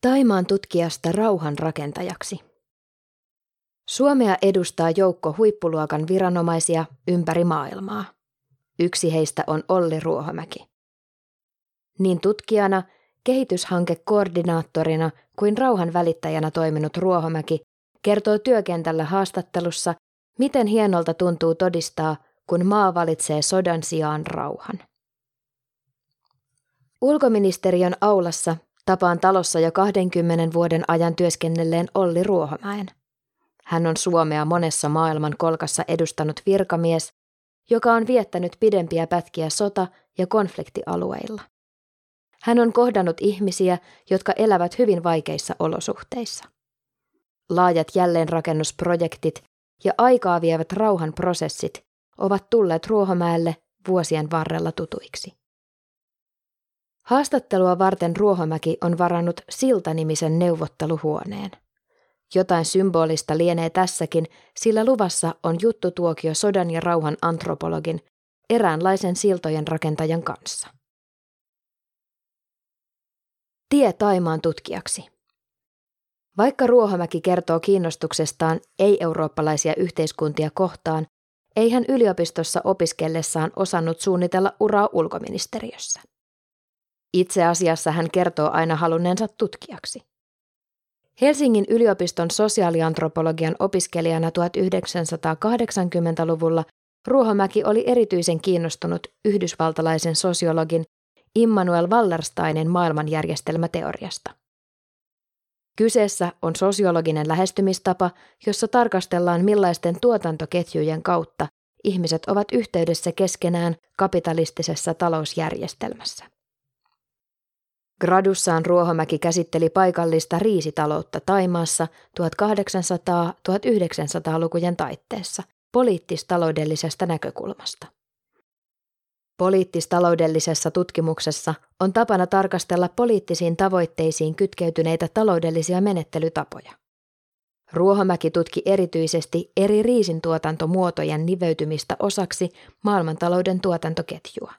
Taimaan tutkijasta rauhan rakentajaksi. Suomea edustaa joukko huippuluokan viranomaisia ympäri maailmaa. Yksi heistä on Olli Ruohomäki. Niin tutkijana, kehityshankekoordinaattorina kuin rauhan välittäjänä toiminut Ruohomäki kertoo työkentällä haastattelussa, miten hienolta tuntuu todistaa, kun maa valitsee sodan sijaan rauhan. Ulkoministeriön aulassa tapaan talossa jo 20 vuoden ajan työskennelleen Olli Ruohomäen. Hän on Suomea monessa maailman kolkassa edustanut virkamies, joka on viettänyt pidempiä pätkiä sota- ja konfliktialueilla. Hän on kohdannut ihmisiä, jotka elävät hyvin vaikeissa olosuhteissa. Laajat jälleenrakennusprojektit ja aikaa vievät rauhanprosessit ovat tulleet Ruohomäelle vuosien varrella tutuiksi. Haastattelua varten Ruohomäki on varannut Silta-nimisen neuvotteluhuoneen. Jotain symbolista lienee tässäkin, sillä luvassa on juttutuokio sodan ja rauhan antropologin, eräänlaisen siltojen rakentajan kanssa. Tie Taimaan tutkijaksi. Vaikka Ruohomäki kertoo kiinnostuksestaan ei-eurooppalaisia yhteiskuntia kohtaan, ei hän yliopistossa opiskellessaan osannut suunnitella uraa ulkoministeriössä. Itse asiassa hän kertoo aina halunneensa tutkijaksi. Helsingin yliopiston sosiaaliantropologian opiskelijana 1980-luvulla Ruohomäki oli erityisen kiinnostunut yhdysvaltalaisen sosiologin Immanuel Wallersteinin maailmanjärjestelmäteoriasta. Kyseessä on sosiologinen lähestymistapa, jossa tarkastellaan millaisten tuotantoketjujen kautta ihmiset ovat yhteydessä keskenään kapitalistisessa talousjärjestelmässä. Gradussaan Ruohomäki käsitteli paikallista riisitaloutta Taimaassa 1800-1900-lukujen taitteessa poliittis-taloudellisesta näkökulmasta. Poliittis-taloudellisessa tutkimuksessa on tapana tarkastella poliittisiin tavoitteisiin kytkeytyneitä taloudellisia menettelytapoja. Ruohomäki tutki erityisesti eri riisintuotantomuotojen niveytymistä osaksi maailmantalouden tuotantoketjua.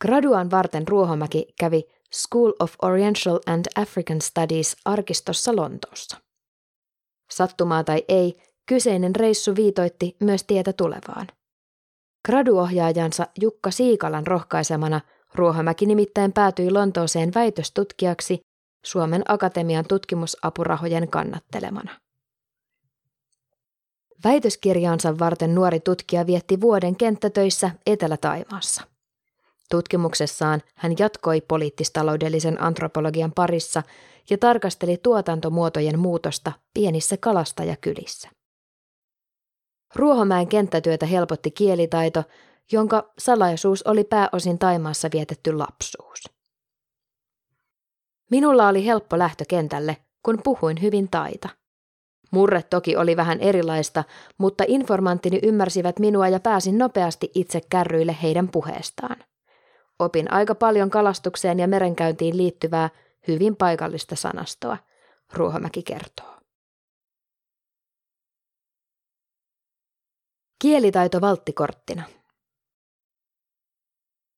Graduaan varten Ruohomäki kävi School of Oriental and African Studies arkistossa Lontoossa. Sattumaa tai ei, kyseinen reissu viitoitti myös tietä tulevaan. Graduohjaajansa Jukka Siikalan rohkaisemana Ruohomäki nimittäin päätyi Lontooseen väitöstutkijaksi Suomen Akatemian tutkimusapurahojen kannattelemana. Väitöskirjaansa varten nuori tutkija vietti vuoden kenttätöissä Etelä-Taimaassa. Tutkimuksessaan hän jatkoi poliittistaloudellisen antropologian parissa ja tarkasteli tuotantomuotojen muutosta pienissä kalastajakylissä. Ruohomäen kenttätyötä helpotti kielitaito, jonka salaisuus oli pääosin Taimaassa vietetty lapsuus. Minulla oli helppo lähtö kentälle, kun puhuin hyvin taita. Murre toki oli vähän erilaista, mutta informanttini ymmärsivät minua ja pääsin nopeasti itse kärryille heidän puheestaan. Opin aika paljon kalastukseen ja merenkäyntiin liittyvää hyvin paikallista sanastoa, Ruohomäki kertoo. Kielitaito valttikorttina.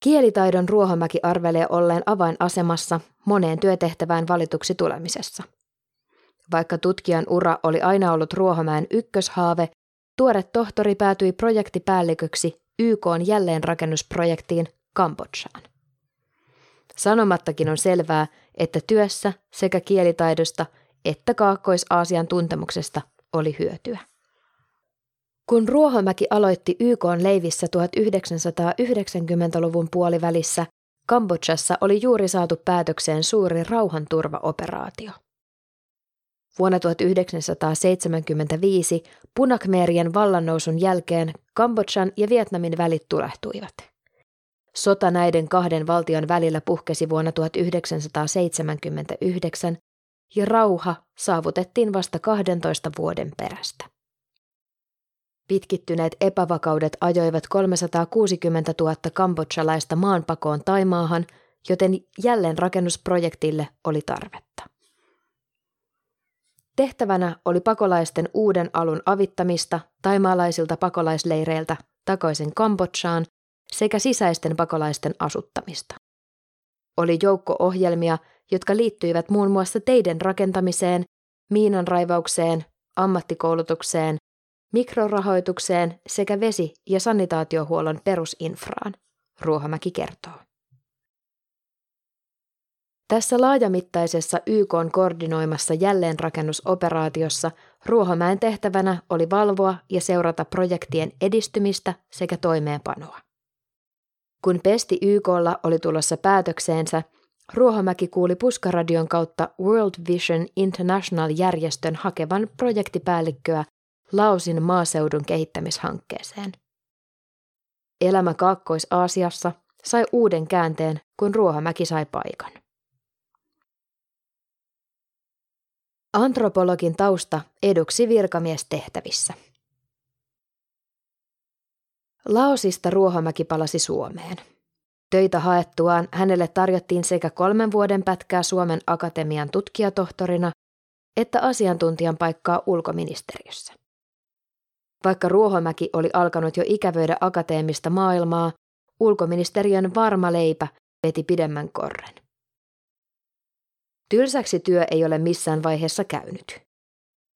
Kielitaidon Ruohomäki arvelee olleen avainasemassa moneen työtehtävään valituksi tulemisessa. Vaikka tutkijan ura oli aina ollut Ruohomäen ykköshaave, tuore tohtori päätyi projektipäälliköksi YK jälleenrakennusprojektiin Kambodžaan. Sanomattakin on selvää, että työssä sekä kielitaidosta että Kaakkois-Aasian tuntemuksesta oli hyötyä. Kun Ruohomäki aloitti YK leivissä 1990-luvun puolivälissä, Kambodžassa oli juuri saatu päätökseen suuri rauhanturvaoperaatio. Vuonna 1975 Punakmeerien vallannousun jälkeen Kambodžan ja Vietnamin välit tulehtuivat. Sota näiden kahden valtion välillä puhkesi vuonna 1979 ja rauha saavutettiin vasta 12 vuoden perästä. Pitkittyneet epävakaudet ajoivat 360 000 kambodsalaista maanpakoon Taimaahan, joten jälleen rakennusprojektille oli tarvetta. Tehtävänä oli pakolaisten uuden alun avittamista taimaalaisilta pakolaisleireiltä takaisin Kambodsaan sekä sisäisten pakolaisten asuttamista. Oli joukko ohjelmia, jotka liittyivät muun muassa teiden rakentamiseen, miinanraivaukseen, ammattikoulutukseen, mikrorahoitukseen sekä vesi- ja sanitaatiohuollon perusinfraan, Ruohomäki kertoo. Tässä laajamittaisessa YK koordinoimassa jälleenrakennusoperaatiossa Ruohomäen tehtävänä oli valvoa ja seurata projektien edistymistä sekä toimeenpanoa. Kun pesti YKlla oli tulossa päätökseensä, Ruohomäki kuuli puskaradion kautta World Vision International-järjestön hakevan projektipäällikköä Laosin maaseudun kehittämishankkeeseen. Elämä Kaakkois-Aasiassa sai uuden käänteen, kun Ruohomäki sai paikan. Antropologin tausta eduksi virkamiestehtävissä. Laosista Ruohomäki palasi Suomeen. Töitä haettuaan hänelle tarjottiin sekä kolmen vuoden pätkää Suomen Akatemian tutkijatohtorina että asiantuntijan paikkaa ulkoministeriössä. Vaikka Ruohomäki oli alkanut jo ikävöidä akateemista maailmaa, ulkoministeriön varma leipä veti pidemmän korren. Tylsäksi työ ei ole missään vaiheessa käynyt.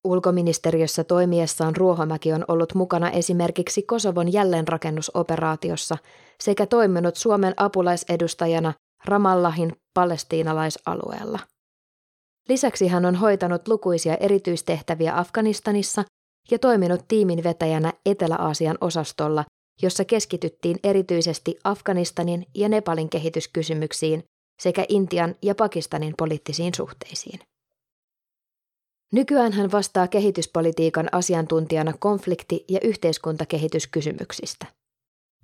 Ulkoministeriössä toimiessaan Ruohomäki on ollut mukana esimerkiksi Kosovon jälleenrakennusoperaatiossa sekä toiminut Suomen apulaisedustajana Ramallahin palestiinalaisalueella. Lisäksi hän on hoitanut lukuisia erityistehtäviä Afganistanissa ja toiminut tiimin vetäjänä Etelä-Aasian osastolla, jossa keskityttiin erityisesti Afganistanin ja Nepalin kehityskysymyksiin sekä Intian ja Pakistanin poliittisiin suhteisiin. Nykyään hän vastaa kehityspolitiikan asiantuntijana konflikti- ja yhteiskuntakehityskysymyksistä.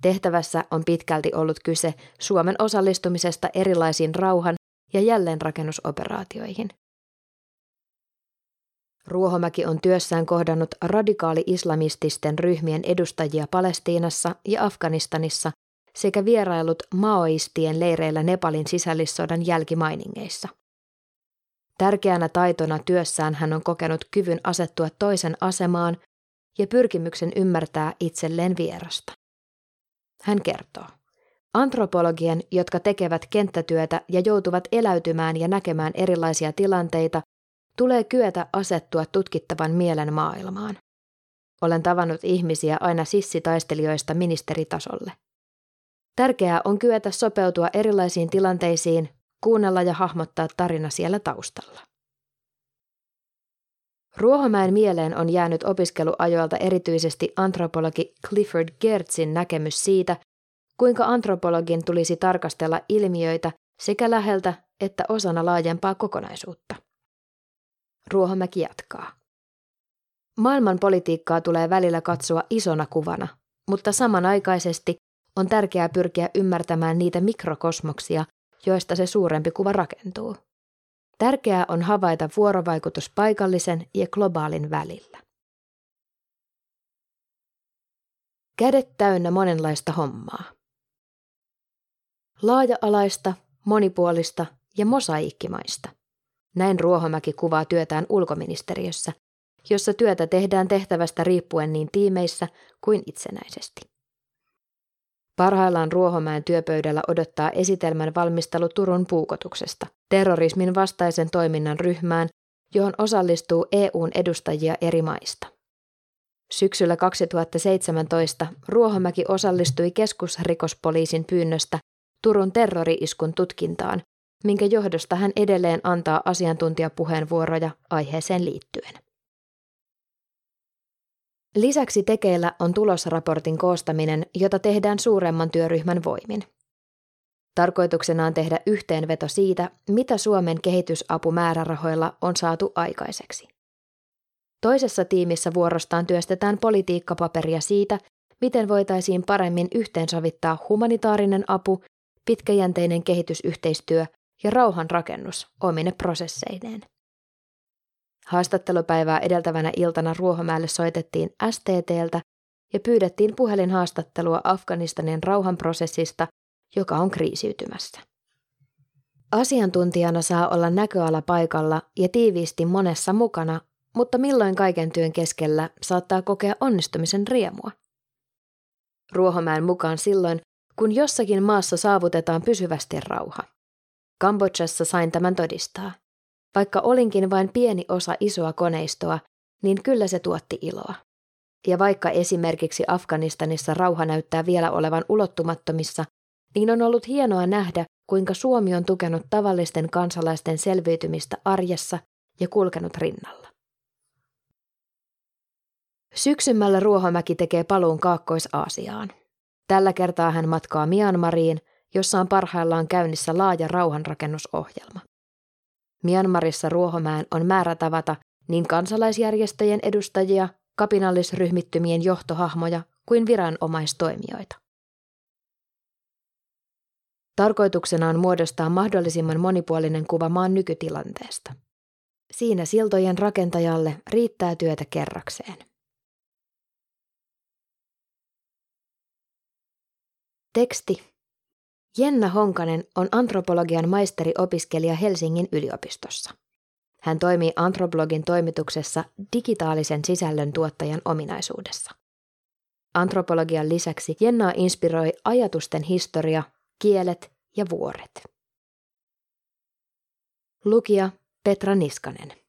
Tehtävässä on pitkälti ollut kyse Suomen osallistumisesta erilaisiin rauhan- ja jälleenrakennusoperaatioihin. Ruohomäki on työssään kohdannut radikaali-islamististen ryhmien edustajia Palestiinassa ja Afganistanissa sekä vierailut maoistien leireillä Nepalin sisällissodan jälkimainingeissa. Tärkeänä taitona työssään hän on kokenut kyvyn asettua toisen asemaan ja pyrkimyksen ymmärtää itselleen vierasta. Hän kertoo. Antropologien, jotka tekevät kenttätyötä ja joutuvat eläytymään ja näkemään erilaisia tilanteita, tulee kyetä asettua tutkittavan mielen maailmaan. Olen tavannut ihmisiä aina sissitaistelijoista ministeritasolle. Tärkeää on kyetä sopeutua erilaisiin tilanteisiin, kuunnella ja hahmottaa tarina siellä taustalla. Ruohomäen mieleen on jäänyt opiskeluajoilta erityisesti antropologi Clifford Gertzin näkemys siitä, kuinka antropologin tulisi tarkastella ilmiöitä sekä läheltä että osana laajempaa kokonaisuutta. Ruohomäki jatkaa. Maailman politiikkaa tulee välillä katsoa isona kuvana, mutta samanaikaisesti on tärkeää pyrkiä ymmärtämään niitä mikrokosmoksia, joista se suurempi kuva rakentuu. Tärkeää on havaita vuorovaikutus paikallisen ja globaalin välillä. Kädet täynnä monenlaista hommaa. Laaja-alaista, monipuolista ja mosaikkimaista. Näin Ruohomäki kuvaa työtään ulkoministeriössä, jossa työtä tehdään tehtävästä riippuen niin tiimeissä kuin itsenäisesti. Parhaillaan Ruohomäen työpöydällä odottaa esitelmän valmistelu Turun puukotuksesta, terrorismin vastaisen toiminnan ryhmään, johon osallistuu EUn edustajia eri maista. Syksyllä 2017 Ruohomäki osallistui keskusrikospoliisin pyynnöstä Turun terrori-iskun tutkintaan, minkä johdosta hän edelleen antaa asiantuntijapuheenvuoroja aiheeseen liittyen. Lisäksi tekeillä on tulosraportin koostaminen, jota tehdään suuremman työryhmän voimin. Tarkoituksena on tehdä yhteenveto siitä, mitä Suomen kehitysapumäärärahoilla on saatu aikaiseksi. Toisessa tiimissä vuorostaan työstetään politiikkapaperia siitä, miten voitaisiin paremmin yhteensovittaa humanitaarinen apu, pitkäjänteinen kehitysyhteistyö ja rauhanrakennus omine prosesseineen. Haastattelupäivää edeltävänä iltana Ruohomäelle soitettiin STTltä ja pyydettiin puhelinhaastattelua Afganistanin rauhanprosessista, joka on kriisiytymässä. Asiantuntijana saa olla näköala paikalla ja tiiviisti monessa mukana, mutta milloin kaiken työn keskellä saattaa kokea onnistumisen riemua. Ruohomäen mukaan silloin, kun jossakin maassa saavutetaan pysyvästi rauha. Kambodžassa sain tämän todistaa. Vaikka olinkin vain pieni osa isoa koneistoa, niin kyllä se tuotti iloa. Ja vaikka esimerkiksi Afganistanissa rauha näyttää vielä olevan ulottumattomissa, niin on ollut hienoa nähdä, kuinka Suomi on tukenut tavallisten kansalaisten selviytymistä arjessa ja kulkenut rinnalla. Syksymällä Ruohomäki tekee paluun Kaakkois-Aasiaan. Tällä kertaa hän matkaa Myanmariin, jossa on parhaillaan käynnissä laaja rauhanrakennusohjelma. Myanmarissa Ruohomäen on määrä tavata niin kansalaisjärjestöjen edustajia, kapinallisryhmittymien johtohahmoja kuin viranomaistoimijoita. Tarkoituksena on muodostaa mahdollisimman monipuolinen kuva maan nykytilanteesta. Siinä siltojen rakentajalle riittää työtä kerrakseen. Teksti. Jenna Honkanen on antropologian maisteriopiskelija Helsingin yliopistossa. Hän toimii Antroblogin toimituksessa digitaalisen sisällön tuottajan ominaisuudessa. Antropologian lisäksi Jenna inspiroi ajatusten historia, kielet ja vuoret. Lukija Petra Niskanen.